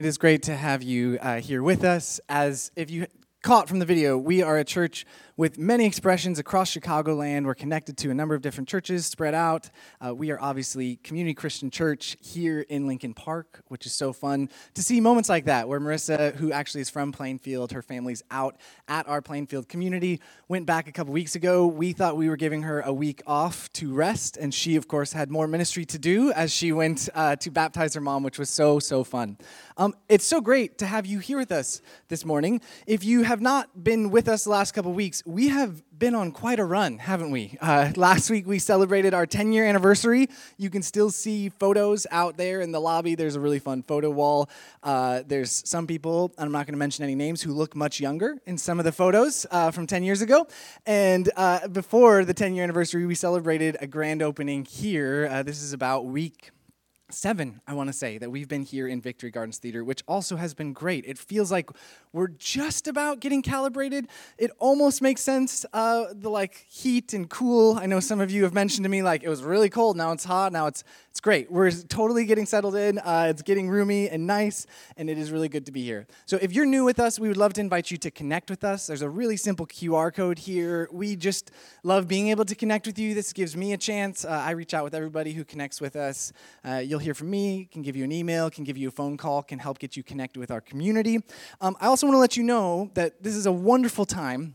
It is great to have you uh, here with us. As if you caught from the video, we are a church with many expressions across Chicagoland. We're connected to a number of different churches spread out. Uh, we are obviously Community Christian Church here in Lincoln Park, which is so fun to see moments like that where Marissa, who actually is from Plainfield, her family's out at our Plainfield community, went back a couple weeks ago. We thought we were giving her a week off to rest, and she, of course, had more ministry to do as she went uh, to baptize her mom, which was so, so fun. Um, it's so great to have you here with us this morning. If you have not been with us the last couple weeks, we have been on quite a run, haven't we? Uh, last week we celebrated our 10 year anniversary. You can still see photos out there in the lobby. There's a really fun photo wall. Uh, there's some people, I'm not going to mention any names, who look much younger in some of the photos uh, from 10 years ago. And uh, before the 10 year anniversary, we celebrated a grand opening here. Uh, this is about week seven, I want to say, that we've been here in Victory Gardens Theater, which also has been great. It feels like we're just about getting calibrated. It almost makes sense, uh, the like heat and cool. I know some of you have mentioned to me like it was really cold, now it's hot, now it's it's great. We're totally getting settled in. Uh, it's getting roomy and nice, and it is really good to be here. So if you're new with us, we would love to invite you to connect with us. There's a really simple QR code here. We just love being able to connect with you. This gives me a chance. Uh, I reach out with everybody who connects with us. Uh, you'll hear from me, can give you an email, can give you a phone call, can help get you connected with our community. Um, I also want to let you know that this is a wonderful time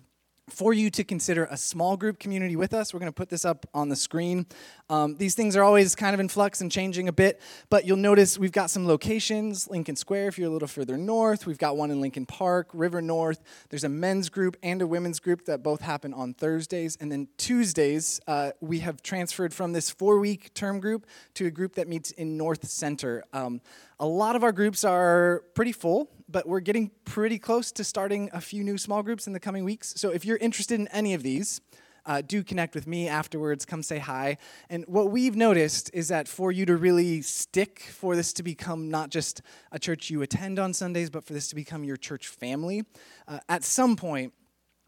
for you to consider a small group community with us. We're going to put this up on the screen. Um, these things are always kind of in flux and changing a bit, but you'll notice we've got some locations Lincoln Square, if you're a little further north. We've got one in Lincoln Park, River North. There's a men's group and a women's group that both happen on Thursdays. And then Tuesdays, uh, we have transferred from this four week term group to a group that meets in North Center. Um, a lot of our groups are pretty full, but we're getting pretty close to starting a few new small groups in the coming weeks. So if you're interested in any of these, uh, do connect with me afterwards. Come say hi. And what we've noticed is that for you to really stick, for this to become not just a church you attend on Sundays, but for this to become your church family, uh, at some point,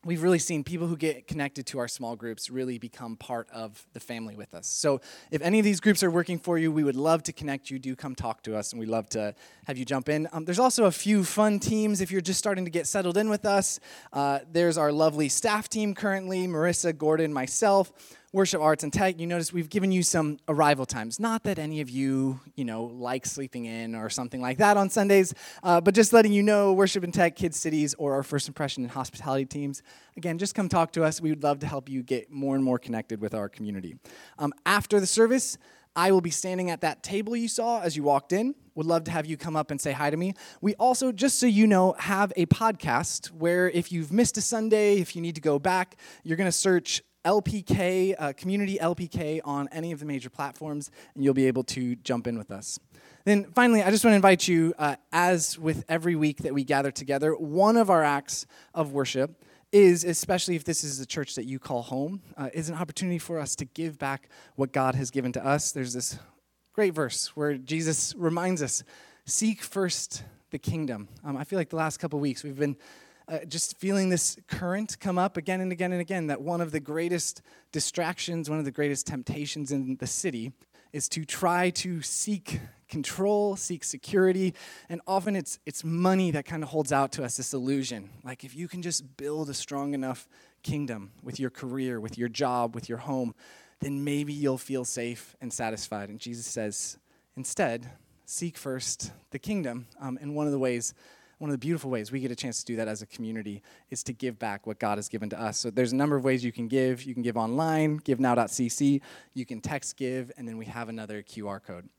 we've really seen people who get connected to our small groups really become part of the family with us. So if any of these groups are working for you, we would love to connect you. Do come talk to us, and we'd love to have you jump in. Um, there's also a few fun teams if you're just starting to get settled in with us. Uh, there's our lovely staff team currently Marissa, Gordon, myself worship arts and tech, you notice we've given you some arrival times. Not that any of you, you know, like sleeping in or something like that on Sundays, uh, but just letting you know worship and tech, kids cities, or our first impression and hospitality teams. Again, just come talk to us. We would love to help you get more and more connected with our community. Um, after the service, I will be standing at that table you saw as you walked in. Would love to have you come up and say hi to me. We also, just so you know, have a podcast where if you've missed a Sunday, if you need to go back, you're going to search LPK, uh, Community LPK on any of the major platforms, and you'll be able to jump in with us. Then finally, I just want to invite you, uh, as with every week that we gather together, one of our acts of worship is, especially if this is a church that you call home, uh, is an opportunity for us to give back what God has given to us. There's this great verse where Jesus reminds us seek first the kingdom. Um, I feel like the last couple weeks we've been uh, just feeling this current come up again and again and again that one of the greatest distractions, one of the greatest temptations in the city is to try to seek control, seek security, and often it's it's money that kind of holds out to us this illusion. Like if you can just build a strong enough kingdom with your career, with your job, with your home, then maybe you'll feel safe and satisfied. And Jesus says, instead, seek first the kingdom. Um, and one of the ways one of the beautiful ways we get a chance to do that as a community is to give back what God has given to us. So there's a number of ways you can give. You can give online, givenow.cc, you can text give, and then we have another QR code.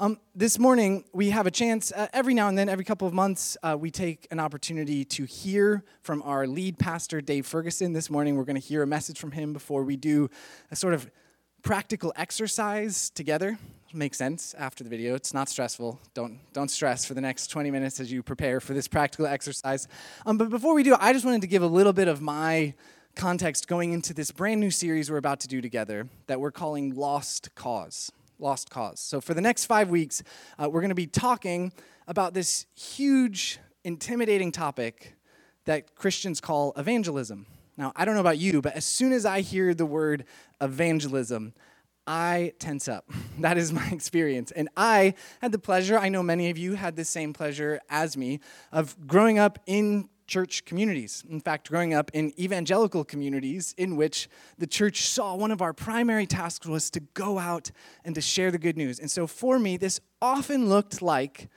Um, this morning, we have a chance, uh, every now and then, every couple of months, uh, we take an opportunity to hear from our lead pastor, Dave Ferguson. This morning, we're going to hear a message from him before we do a sort of practical exercise together make sense after the video. It's not stressful. Don't don't stress for the next 20 minutes as you prepare for this practical exercise. Um, but before we do, I just wanted to give a little bit of my context going into this brand new series we're about to do together that we're calling Lost Cause. Lost Cause. So for the next five weeks, uh, we're going to be talking about this huge, intimidating topic that Christians call evangelism. Now, I don't know about you, but as soon as I hear the word evangelism, I tense up. That is my experience. And I had the pleasure, I know many of you had the same pleasure as me, of growing up in church communities. In fact, growing up in evangelical communities in which the church saw one of our primary tasks was to go out and to share the good news. And so for me, this often looked like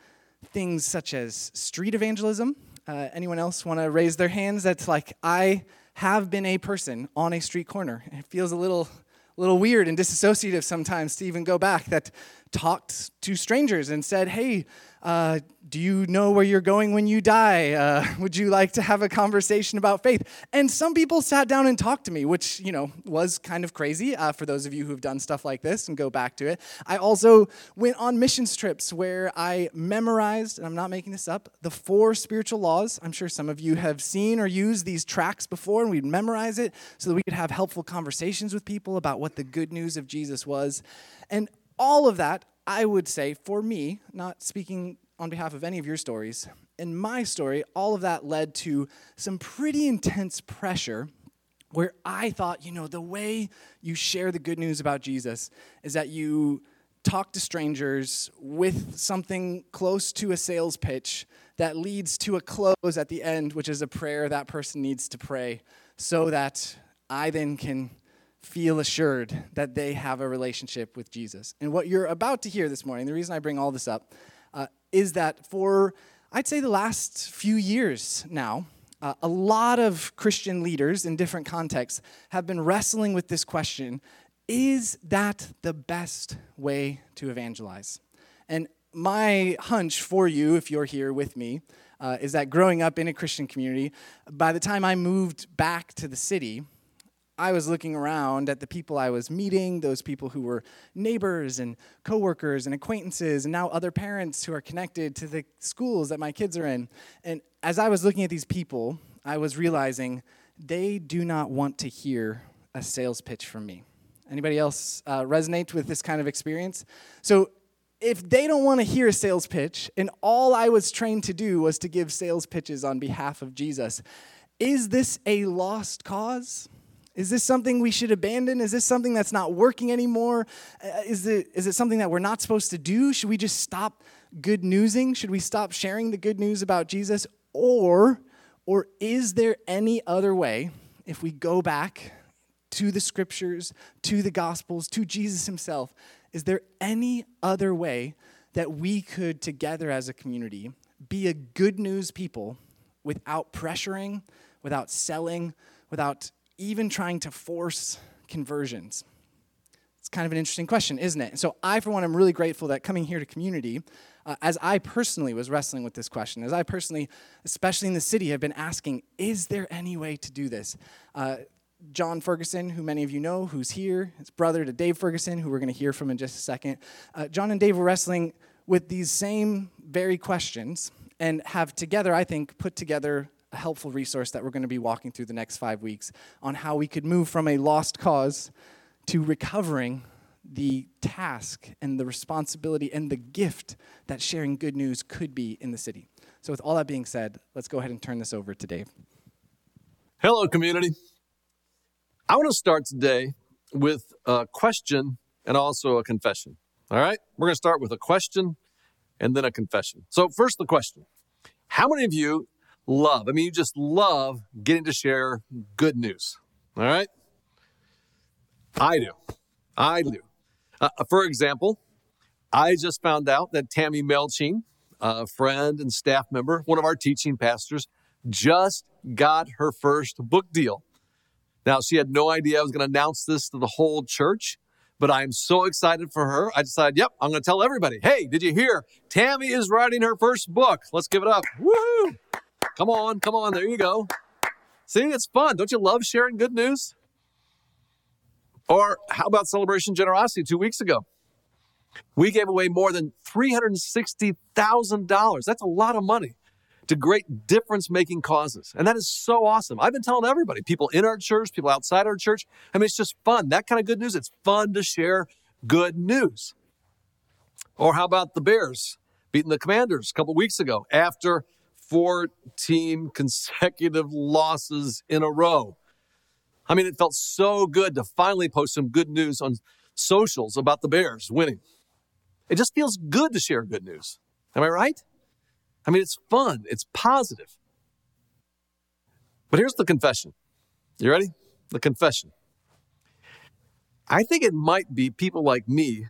things such as street evangelism. Uh, anyone else want to raise their hands? That's like, I have been a person on a street corner. It feels a little little weird and disassociative sometimes to even go back that talked to strangers and said, Hey, uh, do you know where you're going when you die? Uh, would you like to have a conversation about faith? And some people sat down and talked to me, which, you know, was kind of crazy uh, for those of you who've done stuff like this and go back to it. I also went on missions trips where I memorized, and I'm not making this up, the four spiritual laws. I'm sure some of you have seen or used these tracks before, and we'd memorize it so that we could have helpful conversations with people about what the good news of Jesus was. And all of that, I would say, for me, not speaking on behalf of any of your stories. In my story, all of that led to some pretty intense pressure where I thought, you know, the way you share the good news about Jesus is that you talk to strangers with something close to a sales pitch that leads to a close at the end, which is a prayer that person needs to pray so that I then can feel assured that they have a relationship with Jesus. And what you're about to hear this morning, the reason I bring all this up uh, is that for, I'd say, the last few years now, uh, a lot of Christian leaders in different contexts have been wrestling with this question is that the best way to evangelize? And my hunch for you, if you're here with me, uh, is that growing up in a Christian community, by the time I moved back to the city, I was looking around at the people I was meeting, those people who were neighbors and coworkers and acquaintances, and now other parents who are connected to the schools that my kids are in. And as I was looking at these people, I was realizing they do not want to hear a sales pitch from me. Anybody else uh, resonate with this kind of experience? So, if they don't want to hear a sales pitch, and all I was trained to do was to give sales pitches on behalf of Jesus, is this a lost cause? Is this something we should abandon? Is this something that's not working anymore? Uh, is it, is it something that we're not supposed to do? Should we just stop good newsing? Should we stop sharing the good news about Jesus? Or, or is there any other way if we go back to the scriptures, to the gospels, to Jesus himself? Is there any other way that we could, together as a community, be a good news people without pressuring, without selling, without even trying to force conversions? It's kind of an interesting question, isn't it? So, I, for one, am really grateful that coming here to community, uh, as I personally was wrestling with this question, as I personally, especially in the city, have been asking, is there any way to do this? Uh, Jon Ferguson, who many of you know, who's here, his brother to Dave Ferguson, who we're going to hear from in just a second. Uh, Jon and Dave were wrestling with these same very questions and have together, I think, put together a helpful resource that we're going to be walking through the next five weeks on how we could move from a lost cause to recovering the task and the responsibility and the gift that sharing good news could be in the city. So, with all that being said, let's go ahead and turn this over to Dave. Hello, community. I want to start today with a question and also a confession. All right? We're going to start with a question and then a confession. So, first, the question How many of you love. I mean, you just love getting to share good news. All right? I do. I do. Uh, for example, I just found out that Tammy Melchien, a friend and staff member, one of our teaching pastors, just got her first book deal. Now, she had no idea I was going to announce this to the whole church, but I'm so excited for her. I decided, yep, I'm going to tell everybody. Hey, did you hear? Tammy is writing her first book. Let's give it up. Woo! Come on, come on. There you go. See, it's fun. Don't you love sharing good news? Or how about Celebration Generosity two weeks ago? We gave away more than $360,000. That's a lot of money to great difference making causes. And that is so awesome. I've been telling everybody, people in our church, people outside our church, I mean, it's just fun. That kind of good news, it's fun to share good news. Or how about the Bears beating the Commanders a couple weeks ago after 14 consecutive losses in a row. I mean, it felt so good to finally post some good news on socials about the Bears winning. It just feels good to share good news. Am I right? I mean, it's fun, it's positive. But here's the confession. You ready? The confession. I think it might be people like me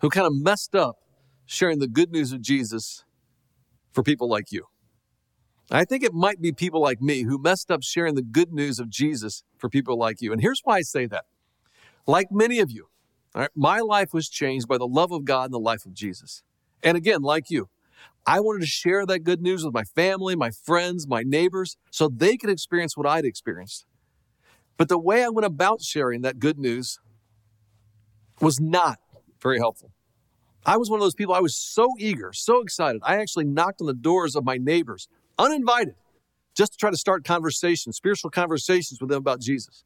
who kind of messed up sharing the good news of Jesus for people like you. I think it might be people like me who messed up sharing the good news of Jesus for people like you. And here's why I say that. Like many of you, my life was changed by the love of God and the life of Jesus. And again, like you, I wanted to share that good news with my family, my friends, my neighbors, so they could experience what I'd experienced. But the way I went about sharing that good news was not very helpful. I was one of those people, I was so eager, so excited. I actually knocked on the doors of my neighbors, uninvited, just to try to start conversations, spiritual conversations with them about Jesus.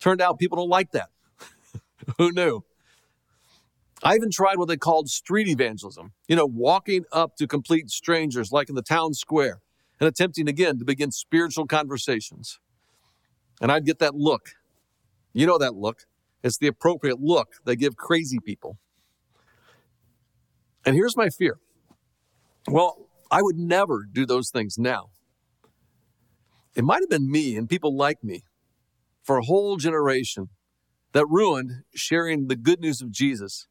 Turned out people don't like that. Who knew? I even tried what they called street evangelism, you know, walking up to complete strangers like in the town square and attempting again to begin spiritual conversations. And I'd get that look. You know that look. It's the appropriate look they give crazy people. And here's my fear. Well, I would never do those things now. It might have been me and people like me for a whole generation that ruined sharing the good news of Jesus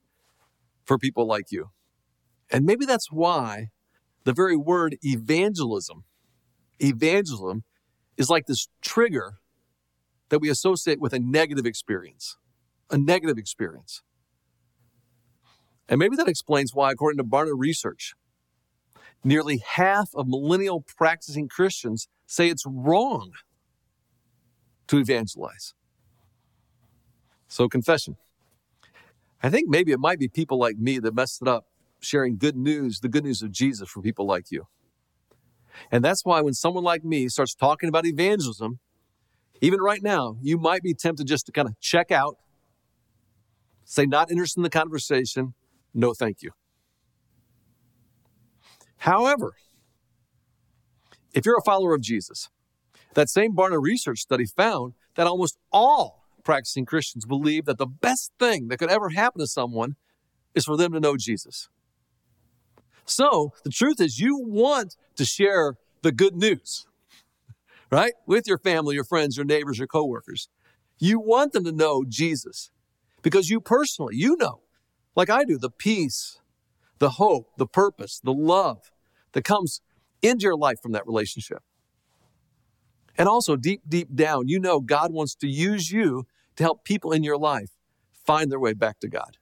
for people like you. And maybe that's why the very word evangelism, evangelism is like this trigger that we associate with a negative experience, a negative experience. And maybe that explains why, according to Barna Research, nearly half of millennial practicing Christians say it's wrong to evangelize. So, confession. I think maybe it might be people like me that messed it up sharing good news, the good news of Jesus for people like you. And that's why when someone like me starts talking about evangelism, even right now, you might be tempted just to kind of check out, say, not interested in the conversation, no thank you. However, if you're a follower of Jesus, that same Barna research study found that almost all practicing Christians believe that the best thing that could ever happen to someone is for them to know Jesus. So the truth is, you want to share the good news, right? With your family, your friends, your neighbors, your coworkers. You want them to know Jesus because you personally, you know, like I do, the peace, the hope, the purpose, the love that comes into your life from that relationship. And also, deep, deep down, you know God wants to use you to help people in your life find their way back to God.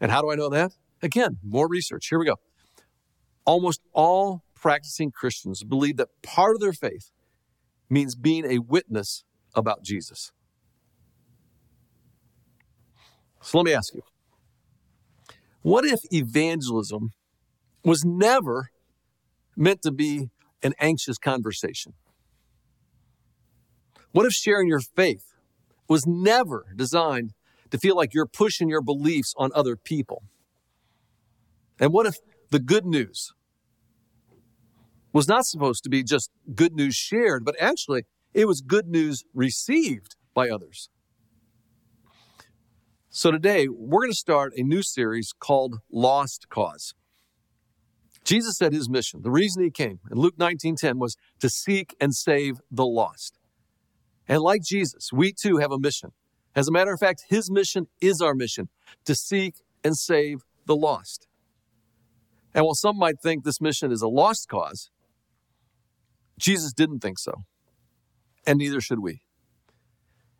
And how do I know that? Again, more research. Here we go. Almost all practicing Christians believe that part of their faith means being a witness about Jesus. So let me ask you what if evangelism was never meant to be an anxious conversation? What if sharing your faith was never designed to feel like you're pushing your beliefs on other people. And what if the good news was not supposed to be just good news shared, but actually it was good news received by others? So today we're going to start a new series called Lost Cause. Jesus said his mission, the reason he came in Luke 19:10 was to seek and save the lost. And like Jesus, we too have a mission. As a matter of fact, his mission is our mission to seek and save the lost. And while some might think this mission is a lost cause, Jesus didn't think so. And neither should we.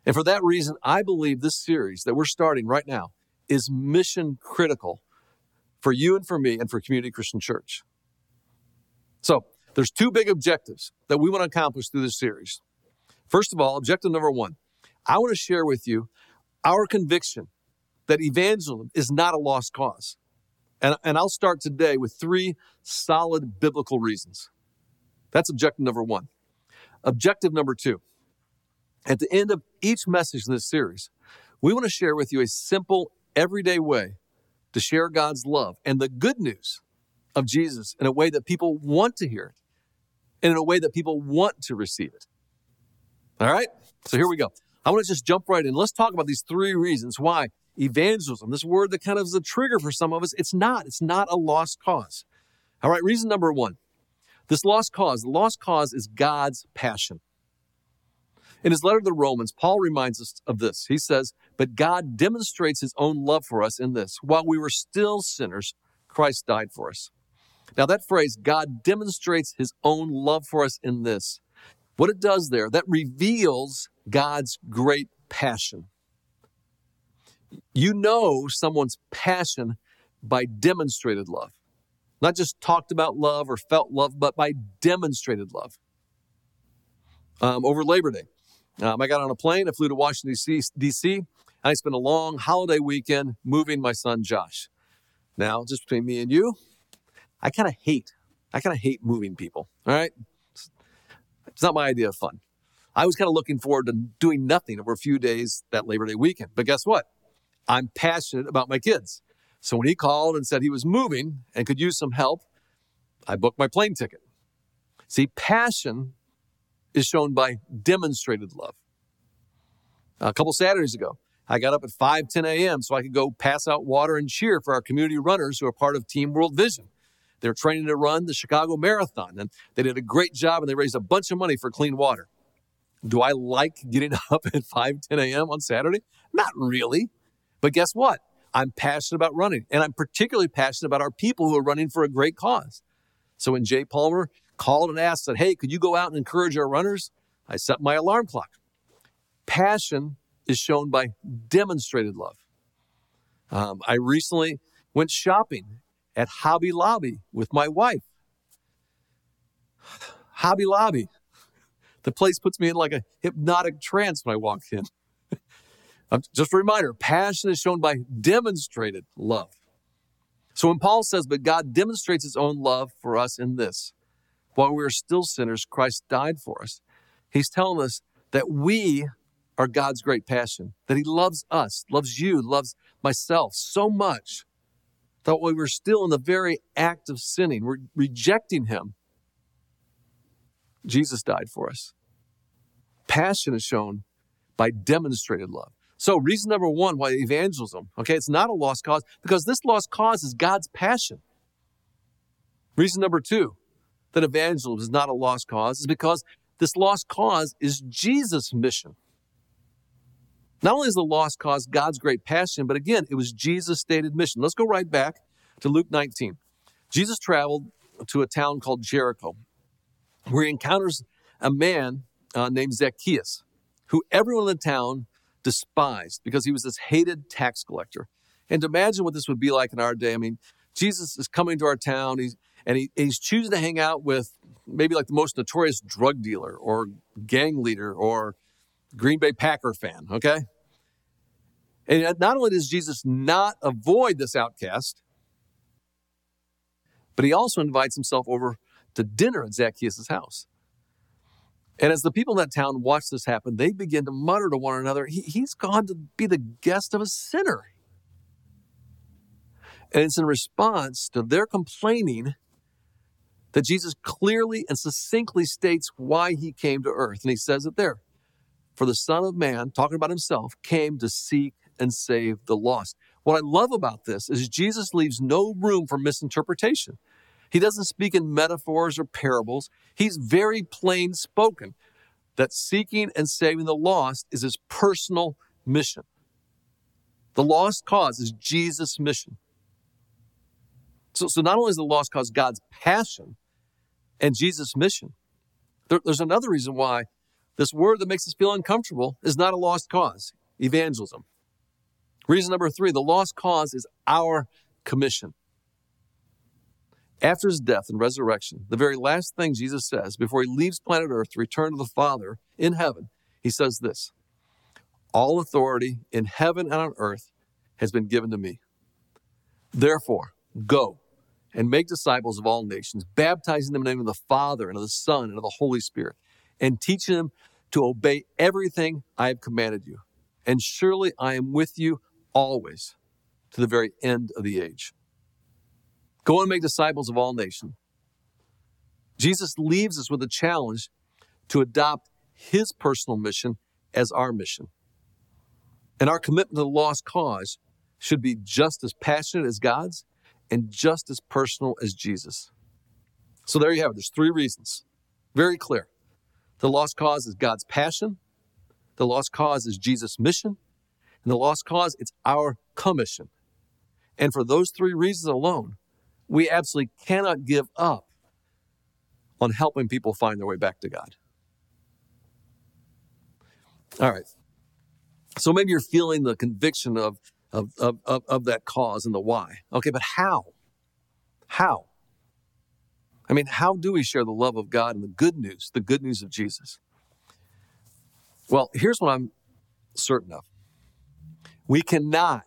And for that reason, I believe this series that we're starting right now is mission critical for you and for me and for Community Christian Church. So, there's two big objectives that we want to accomplish through this series. First of all, objective number one I want to share with you our conviction that evangelism is not a lost cause. And, and I'll start today with three solid biblical reasons. That's objective number one. Objective number two at the end of each message in this series, we want to share with you a simple, everyday way to share God's love and the good news of Jesus in a way that people want to hear it and in a way that people want to receive it. All right? So here we go. I want to just jump right in. Let's talk about these three reasons why evangelism, this word that kind of is a trigger for some of us, it's not. It's not a lost cause. All right, reason number one this lost cause, the lost cause is God's passion. In his letter to the Romans, Paul reminds us of this. He says, But God demonstrates his own love for us in this. While we were still sinners, Christ died for us. Now, that phrase, God demonstrates his own love for us in this. What it does there, that reveals God's great passion. You know someone's passion by demonstrated love. Not just talked about love or felt love, but by demonstrated love. Um, over Labor Day, um, I got on a plane, I flew to Washington, D.C., and I spent a long holiday weekend moving my son Josh. Now, just between me and you, I kind of hate, I kind of hate moving people, all right? It's not my idea of fun. I was kind of looking forward to doing nothing over a few days that Labor Day weekend. But guess what? I'm passionate about my kids. So when he called and said he was moving and could use some help, I booked my plane ticket. See, passion is shown by demonstrated love. A couple Saturdays ago, I got up at 5 10 a.m. so I could go pass out water and cheer for our community runners who are part of Team World Vision. They're training to run the Chicago Marathon, and they did a great job and they raised a bunch of money for clean water. Do I like getting up at 5 10 a.m. on Saturday? Not really. But guess what? I'm passionate about running, and I'm particularly passionate about our people who are running for a great cause. So when Jay Palmer called and asked, said, Hey, could you go out and encourage our runners? I set my alarm clock. Passion is shown by demonstrated love. Um, I recently went shopping at Hobby Lobby with my wife. Hobby Lobby. The place puts me in like a hypnotic trance when I walk in. Just a reminder passion is shown by demonstrated love. So when Paul says, But God demonstrates his own love for us in this while we are still sinners, Christ died for us. He's telling us that we are God's great passion, that He loves us, loves you, loves myself so much that we were still in the very act of sinning, we're rejecting Him, Jesus died for us. Passion is shown by demonstrated love. So, reason number one why evangelism, okay, it's not a lost cause because this lost cause is God's passion. Reason number two, that evangelism is not a lost cause is because this lost cause is Jesus' mission. Not only is the lost cause God's great passion, but again, it was Jesus' stated mission. Let's go right back to Luke 19. Jesus traveled to a town called Jericho, where he encounters a man uh, named Zacchaeus, who everyone in the town despised because he was this hated tax collector. And imagine what this would be like in our day, I mean, Jesus is coming to our town. He's and he, he's choosing to hang out with maybe like the most notorious drug dealer or gang leader or Green Bay Packer fan, okay? And not only does Jesus not avoid this outcast, but he also invites himself over to dinner at Zacchaeus' house. And as the people in that town watch this happen, they begin to mutter to one another, he, He's gone to be the guest of a sinner. And it's in response to their complaining that Jesus clearly and succinctly states why he came to earth. And he says it there. For the Son of Man, talking about himself, came to seek and save the lost. What I love about this is Jesus leaves no room for misinterpretation. He doesn't speak in metaphors or parables. He's very plain spoken that seeking and saving the lost is his personal mission. The lost cause is Jesus' mission. So, so not only is the lost cause God's passion, and Jesus' mission. There, there's another reason why this word that makes us feel uncomfortable is not a lost cause evangelism. Reason number three the lost cause is our commission. After his death and resurrection, the very last thing Jesus says before he leaves planet Earth to return to the Father in heaven, he says this All authority in heaven and on earth has been given to me. Therefore, go and make disciples of all nations, baptizing them in the name of the Father and of the Son and of the Holy Spirit, and teaching them to obey everything I have commanded you. And surely I am with you always to the very end of the age. Go and make disciples of all nations. Jesus leaves us with a challenge to adopt his personal mission as our mission. And our commitment to the lost cause should be just as passionate as God's and just as personal as Jesus. So there you have it. There's three reasons. Very clear. The lost cause is God's passion. The lost cause is Jesus' mission. And the lost cause, it's our commission. And for those three reasons alone, we absolutely cannot give up on helping people find their way back to God. All right. So maybe you're feeling the conviction of, of, of, of, of that cause and the why. Okay, but how? How? I mean, how do we share the love of God and the good news, the good news of Jesus? Well, here's what I'm certain of we cannot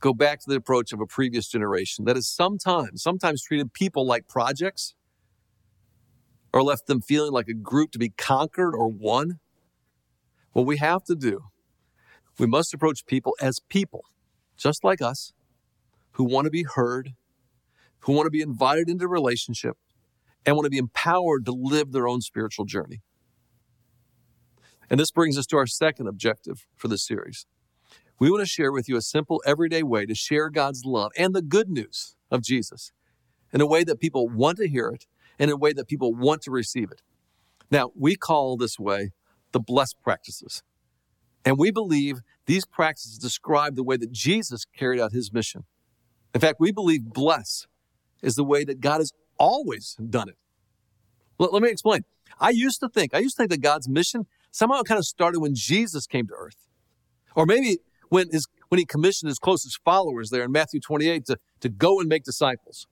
go back to the approach of a previous generation that has sometimes, sometimes treated people like projects or left them feeling like a group to be conquered or won. What we have to do, we must approach people as people, just like us, who want to be heard, who want to be invited into relationship, and want to be empowered to live their own spiritual journey. And this brings us to our second objective for this series. We want to share with you a simple, everyday way to share God's love and the good news of Jesus in a way that people want to hear it and in a way that people want to receive it. Now, we call this way the blessed practices. And we believe these practices describe the way that Jesus carried out his mission. In fact, we believe bless is the way that God has always done it. Let, let me explain. I used to think, I used to think that God's mission somehow kind of started when Jesus came to earth. Or maybe when, his, when he commissioned his closest followers there in Matthew 28 to, to go and make disciples.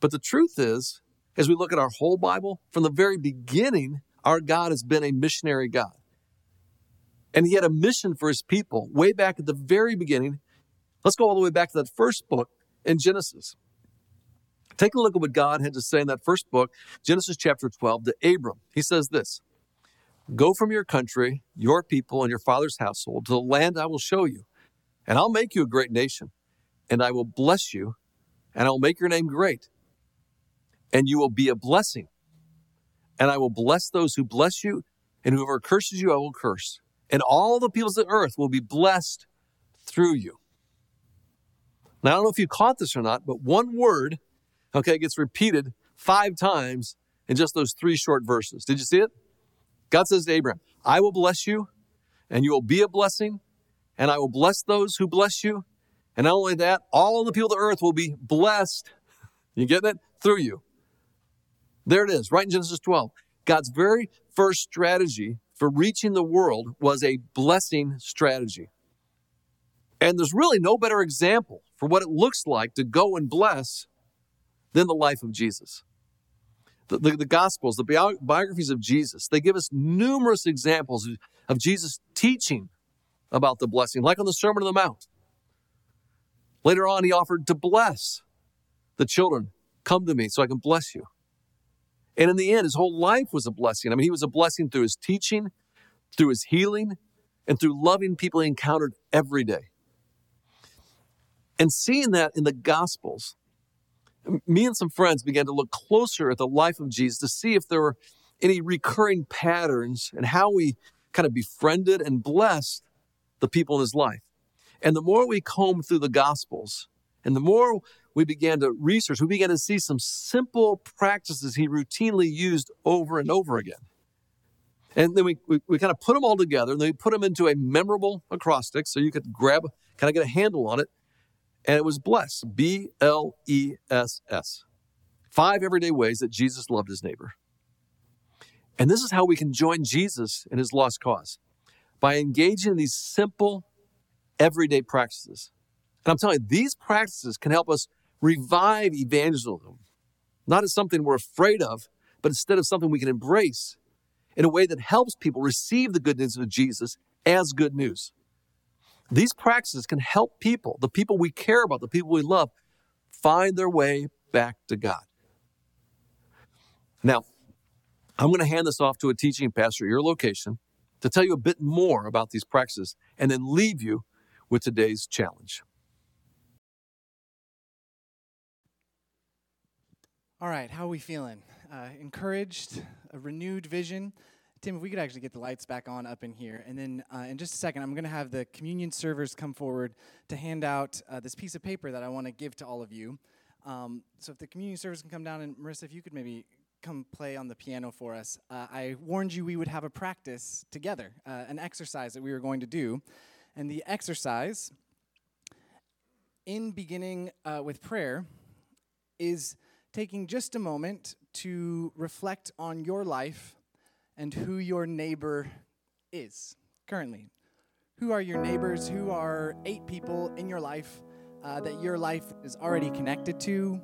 But the truth is, as we look at our whole Bible, from the very beginning, our God has been a missionary God. And he had a mission for his people way back at the very beginning. Let's go all the way back to that first book in Genesis. Take a look at what God had to say in that first book, Genesis chapter 12, to Abram. He says this Go from your country, your people, and your father's household to the land I will show you, and I'll make you a great nation, and I will bless you, and I will make your name great, and you will be a blessing. And I will bless those who bless you, and whoever curses you, I will curse. And all the peoples of the earth will be blessed through you. Now, I don't know if you caught this or not, but one word, okay, gets repeated five times in just those three short verses. Did you see it? God says to Abraham, I will bless you, and you will be a blessing, and I will bless those who bless you. And not only that, all the people of the earth will be blessed. You get it? Through you. There it is, right in Genesis 12. God's very first strategy for reaching the world was a blessing strategy. And there's really no better example for what it looks like to go and bless than the life of Jesus the, the, the, Gospels, the bi- biographies of Jesus, they give us numerous examples of, of Jesus teaching about the blessing, like on the Sermon on the Mount. Later on, he offered to bless the children. Come to me so I can bless you. And in the end, his whole life was a blessing. I mean, he was a blessing through his teaching, through his healing, and through loving people he encountered every day. And seeing that in the Gospels, me and some friends began to look closer at the life of Jesus to see if there were any recurring patterns and how we kind of befriended and blessed the people in his life. And the more we combed through the Gospels, and the more we began to research, we began to see some simple practices he routinely used over and over again. And then we, we, we kind of put them all together and then we put them into a memorable acrostic so you could grab, kind of get a handle on it and it was bless, B L E S S. Five everyday ways that Jesus loved his neighbor. And this is how we can join Jesus in his lost cause by engaging in these simple, everyday practices. And I'm telling you, these practices can help us revive evangelism, not as something we're afraid of, but instead of something we can embrace in a way that helps people receive the good news of Jesus as good news. These practices can help people, the people we care about, the people we love, find their way back to God. Now, I'm going to hand this off to a teaching pastor at your location to tell you a bit more about these practices and then leave you with today's challenge. All right, how are we feeling? Uh, encouraged, a renewed vision. Tim, if we could actually get the lights back on up in here. And then uh, in just a second, I'm going to have the communion servers come forward to hand out uh, this piece of paper that I want to give to all of you. Um, so if the communion servers can come down, and Marissa, if you could maybe come play on the piano for us. Uh, I warned you we would have a practice together, uh, an exercise that we were going to do. And the exercise, in beginning uh, with prayer, is taking just a moment to reflect on your life and who your neighbor is currently. Who are your neighbors? Who are eight people in your life uh, that your life is already connected to?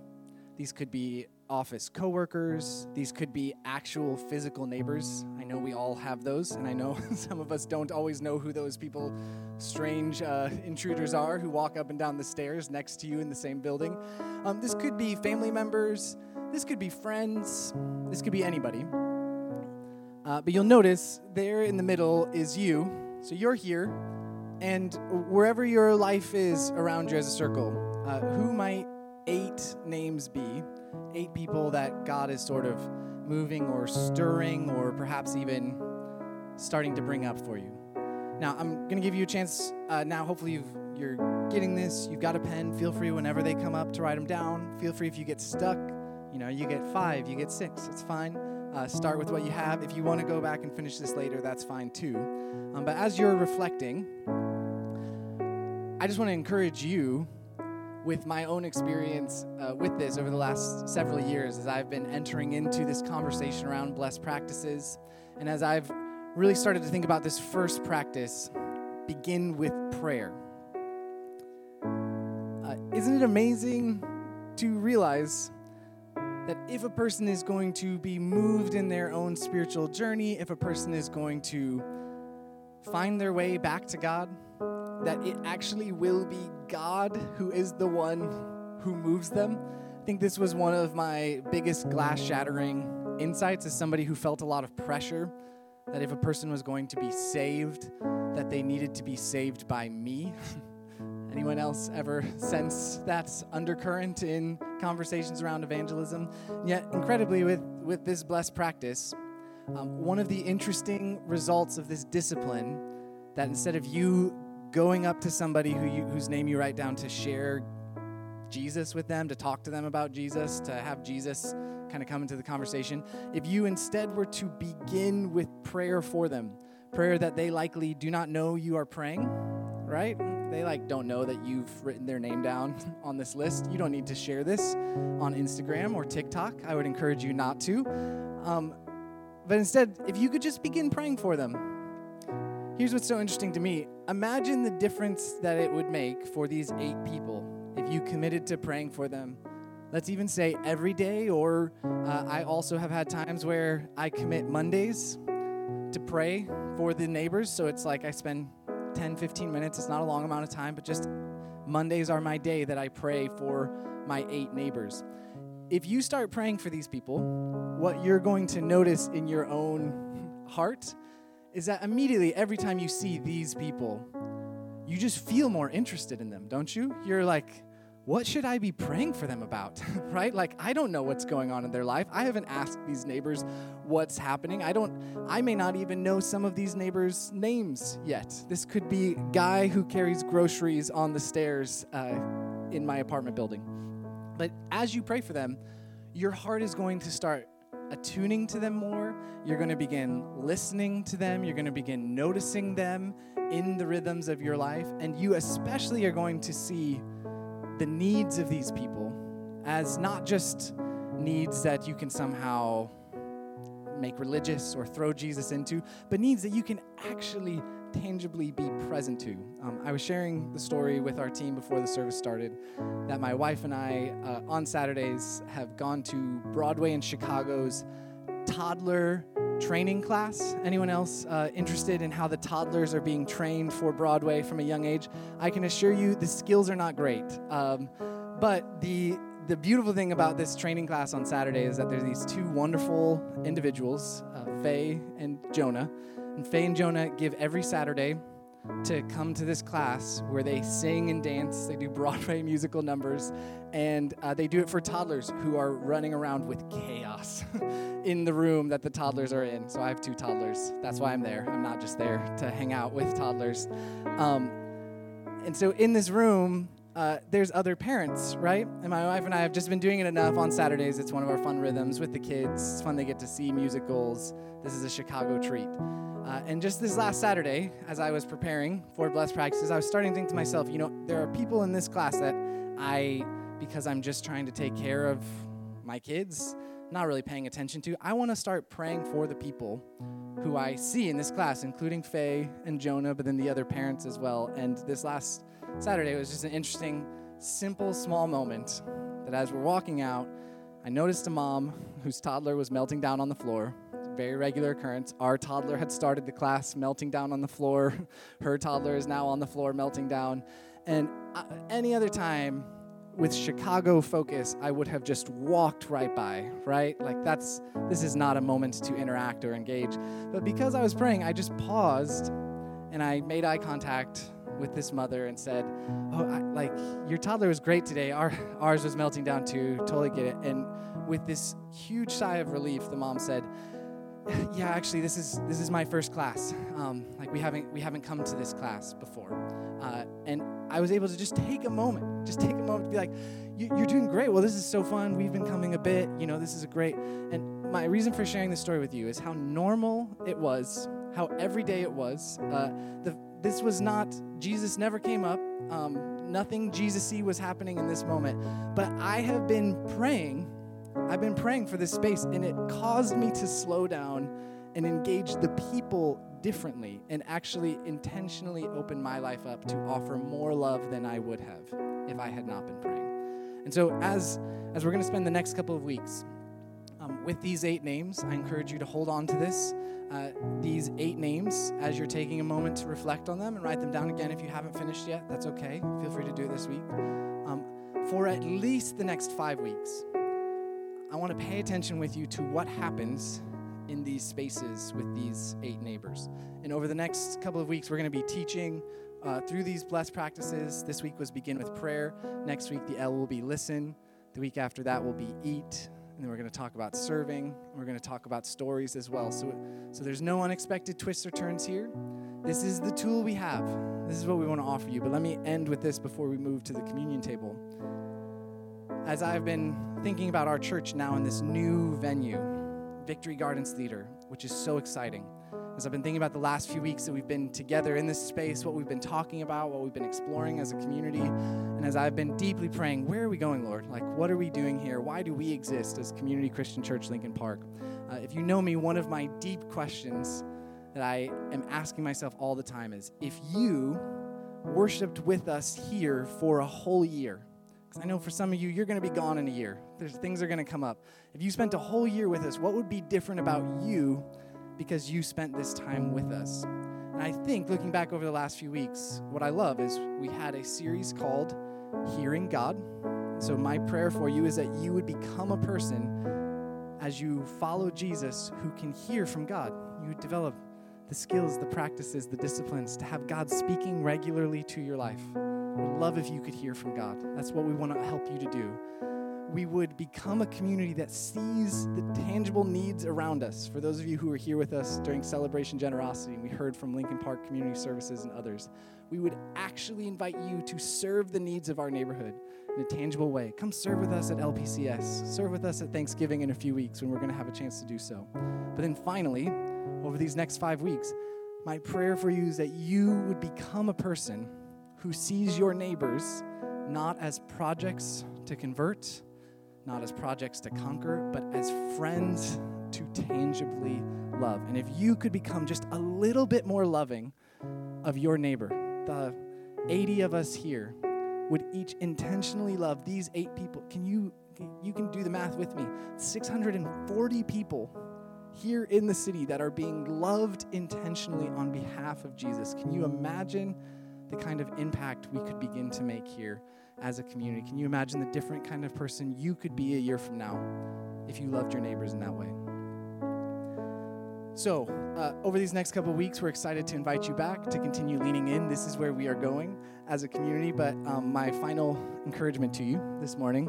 These could be office coworkers. These could be actual physical neighbors. I know we all have those, and I know some of us don't always know who those people, strange uh, intruders are who walk up and down the stairs next to you in the same building. Um, this could be family members. This could be friends. This could be anybody. Uh, but you'll notice there in the middle is you. So you're here, and wherever your life is around you as a circle, uh, who might eight names be? eight people that God is sort of moving or stirring or perhaps even starting to bring up for you. Now, I'm going to give you a chance uh, now. Hopefully, you are getting this. You've got a pen. Feel free whenever they come up to write them down. Feel free if you get stuck. You know, you get five, you get six. It's fine. Uh, start with what you have. If you want to go back and finish this later, that's fine too. Um, but as you're reflecting, I just want to encourage you with my own experience uh, with this over the last several years as I've been entering into this conversation around blessed practices. And as I've really started to think about this first practice, begin with prayer. Uh, isn't it amazing to realize that if a person is going to be moved in their own spiritual journey, if a person is going to find their way back to God, that it actually will be God who is the one who moves them. I think this was one of my biggest glass shattering insights as somebody who felt a lot of pressure that if a person was going to be saved, that they needed to be saved by me. Anyone else ever sense that undercurrent in conversations around evangelism? Yet, incredibly, with, with this blessed practice, um, one of the interesting results of this discipline that instead of you going up to somebody who you, whose name you write down to share Jesus with them, to talk to them about Jesus, to have Jesus kind of come into the conversation, if you instead were to begin with prayer for them, prayer that they likely do not know you are praying, right? They like don't know that you've written their name down on this list. You don't need to share this on Instagram or TikTok. I would encourage you not to. Um, but instead, if you could just begin praying for them, Here's what's so interesting to me. Imagine the difference that it would make for these eight people if you committed to praying for them. Let's even say every day, or uh, I also have had times where I commit Mondays to pray for the neighbors. So it's like I spend 10, 15 minutes. It's not a long amount of time, but just Mondays are my day that I pray for my eight neighbors. If you start praying for these people, what you're going to notice in your own heart is that immediately every time you see these people, you just feel more interested in them, don't you? You're like, what should I be praying for them about? right? Like I don't know what's going on in their life. I haven't asked these neighbors what's happening. I don't I may not even know some of these neighbors' names yet. This could be guy who carries groceries on the stairs uh, in my apartment building. But as you pray for them, your heart is going to start attuning to them more. You're going to begin listening to them. You're going to begin noticing them in the rhythms of your life. And you, especially, are going to see the needs of these people as not just needs that you can somehow make religious or throw Jesus into, but needs that you can actually tangibly be present to. Um, I was sharing the story with our team before the service started that my wife and I, uh, on Saturdays, have gone to Broadway in Chicago's toddler training class. Anyone else uh, interested in how the toddlers are being trained for Broadway from a young age? I can assure you the skills are not great. Um, but the the beautiful thing about this training class on Saturday is that there's these two wonderful individuals, uh, Faye and Jonah, and Faye and Jonah give every Saturday to come to this class where they sing and dance, they do Broadway musical numbers, and uh, they do it for toddlers who are running around with chaos in the room that the toddlers are in. So I have two toddlers. That's why I'm there. I'm not just there to hang out with toddlers. Um, and so in this room, uh, there's other parents, right? And my wife and I have just been doing it enough on Saturdays. It's one of our fun rhythms with the kids. It's fun they get to see musicals. This is a Chicago treat. Uh, and just this last Saturday, as I was preparing for Blessed Practices, I was starting to think to myself, you know, there are people in this class that I, because I'm just trying to take care of my kids, not really paying attention to, I want to start praying for the people who I see in this class, including Faye and Jonah, but then the other parents as well. And this last Saturday was just an interesting, simple, small moment that as we're walking out, I noticed a mom whose toddler was melting down on the floor very regular occurrence. Our toddler had started the class melting down on the floor. Her toddler is now on the floor melting down. And uh, any other time with Chicago focus, I would have just walked right by, right? Like that's this is not a moment to interact or engage. But because I was praying, I just paused and I made eye contact with this mother and said, "Oh, I, like your toddler was great today. Our ours was melting down too. Totally get it." And with this huge sigh of relief, the mom said, yeah, actually, this is this is my first class. Um, like we haven't we haven't come to this class before, uh, and I was able to just take a moment, just take a moment to be like, "You're doing great. Well, this is so fun. We've been coming a bit. You know, this is a great." And my reason for sharing this story with you is how normal it was, how everyday it was. Uh, the, this was not Jesus never came up. Um, nothing Jesus-y was happening in this moment, but I have been praying I've been praying for this space, and it caused me to slow down and engage the people differently and actually intentionally open my life up to offer more love than I would have if I had not been praying. And so, as, as we're going to spend the next couple of weeks um, with these eight names, I encourage you to hold on to this. Uh, these eight names as you're taking a moment to reflect on them and write them down again if you haven't finished yet. That's okay. Feel free to do it this week. Um, for at least the next five weeks, I want to pay attention with you to what happens in these spaces with these eight neighbors. And over the next couple of weeks, we're going to be teaching uh, through these blessed practices. This week was begin with prayer. Next week, the L will be listen. The week after that will be eat. And then we're going to talk about serving. We're going to talk about stories as well. So, so there's no unexpected twists or turns here. This is the tool we have. This is what we want to offer you. But let me end with this before we move to the communion table as I've been thinking about our church now in this new venue, Victory Gardens Theater, which is so exciting. As I've been thinking about the last few weeks that we've been together in this space, what we've been talking about, what we've been exploring as a community, and as I've been deeply praying, where are we going, Lord? Like, what are we doing here? Why do we exist as Community Christian Church Lincoln Park? Uh, if you know me, one of my deep questions that I am asking myself all the time is if you worshiped with us here for a whole year, because I know for some of you, you're going to be gone in a year. There's things are going to come up. If you spent a whole year with us, what would be different about you because you spent this time with us? And I think looking back over the last few weeks, what I love is we had a series called Hearing God. So my prayer for you is that you would become a person as you follow Jesus who can hear from God. You would develop the skills, the practices, the disciplines to have God speaking regularly to your life. We'd love if you could hear from God. That's what we want to help you to do. We would become a community that sees the tangible needs around us. For those of you who were here with us during Celebration Generosity, and we heard from Lincoln Park Community Services and others, we would actually invite you to serve the needs of our neighborhood in a tangible way. Come serve with us at LPCS. Serve with us at Thanksgiving in a few weeks when we're going to have a chance to do so. But then finally, over these next five weeks, my prayer for you is that you would become a person who sees your neighbors not as projects to convert, not as projects to conquer, but as friends to tangibly love. And if you could become just a little bit more loving of your neighbor, the 80 of us here would each intentionally love these eight people. Can you you can do the math with me. 640 people here in the city that are being loved intentionally on behalf of Jesus. Can you imagine the kind of impact we could begin to make here as a community. Can you imagine the different kind of person you could be a year from now if you loved your neighbors in that way? So, uh, over these next couple weeks, we're excited to invite you back to continue leaning in. This is where we are going as a community. But um, my final encouragement to you this morning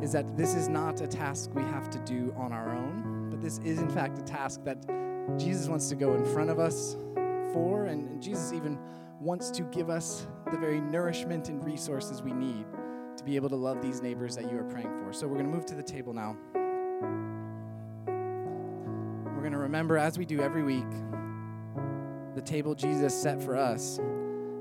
is that this is not a task we have to do on our own, but this is, in fact, a task that Jesus wants to go in front of us for, and, and Jesus even wants to give us the very nourishment and resources we need to be able to love these neighbors that you are praying for. So, we're going to move to the table now. We're going to remember, as we do every week, the table Jesus set for us,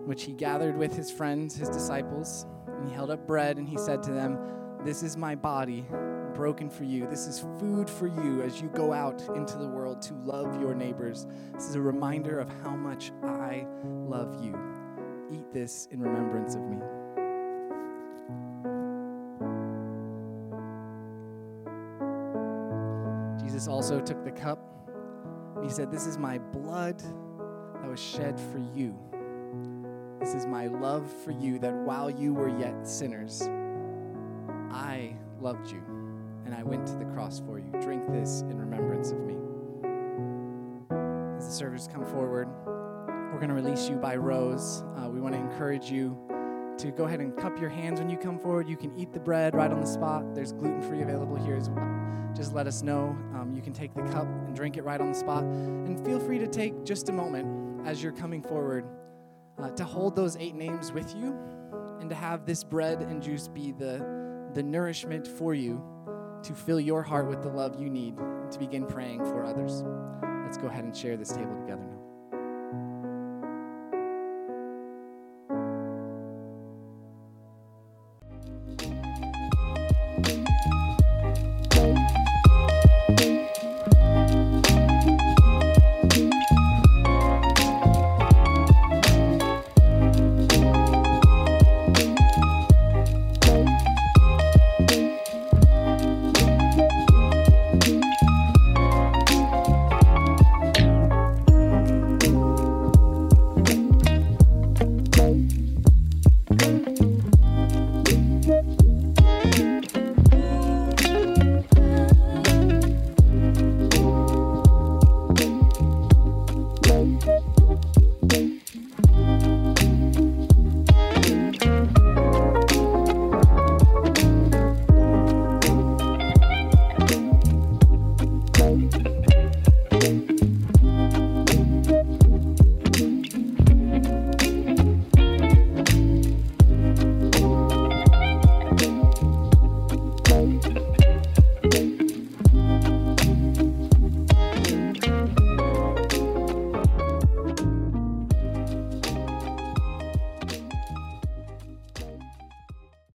which he gathered with his friends, his disciples, and he held up bread and he said to them, This is my body broken for you. This is food for you as you go out into the world to love your neighbors. This is a reminder of how much I love you. Eat this in remembrance of me. Jesus also took the cup he said, This is my blood that was shed for you. This is my love for you, that while you were yet sinners, I loved you and I went to the cross for you. Drink this in remembrance of me. As the servers come forward, going to release you by rows. Uh, we want to encourage you to go ahead and cup your hands when you come forward. You can eat the bread right on the spot. There's gluten free available here as well. Just let us know. Um, you can take the cup and drink it right on the spot. And feel free to take just a moment as you're coming forward uh, to hold those eight names with you and to have this bread and juice be the, the nourishment for you to fill your heart with the love you need to begin praying for others. Let's go ahead and share this table together.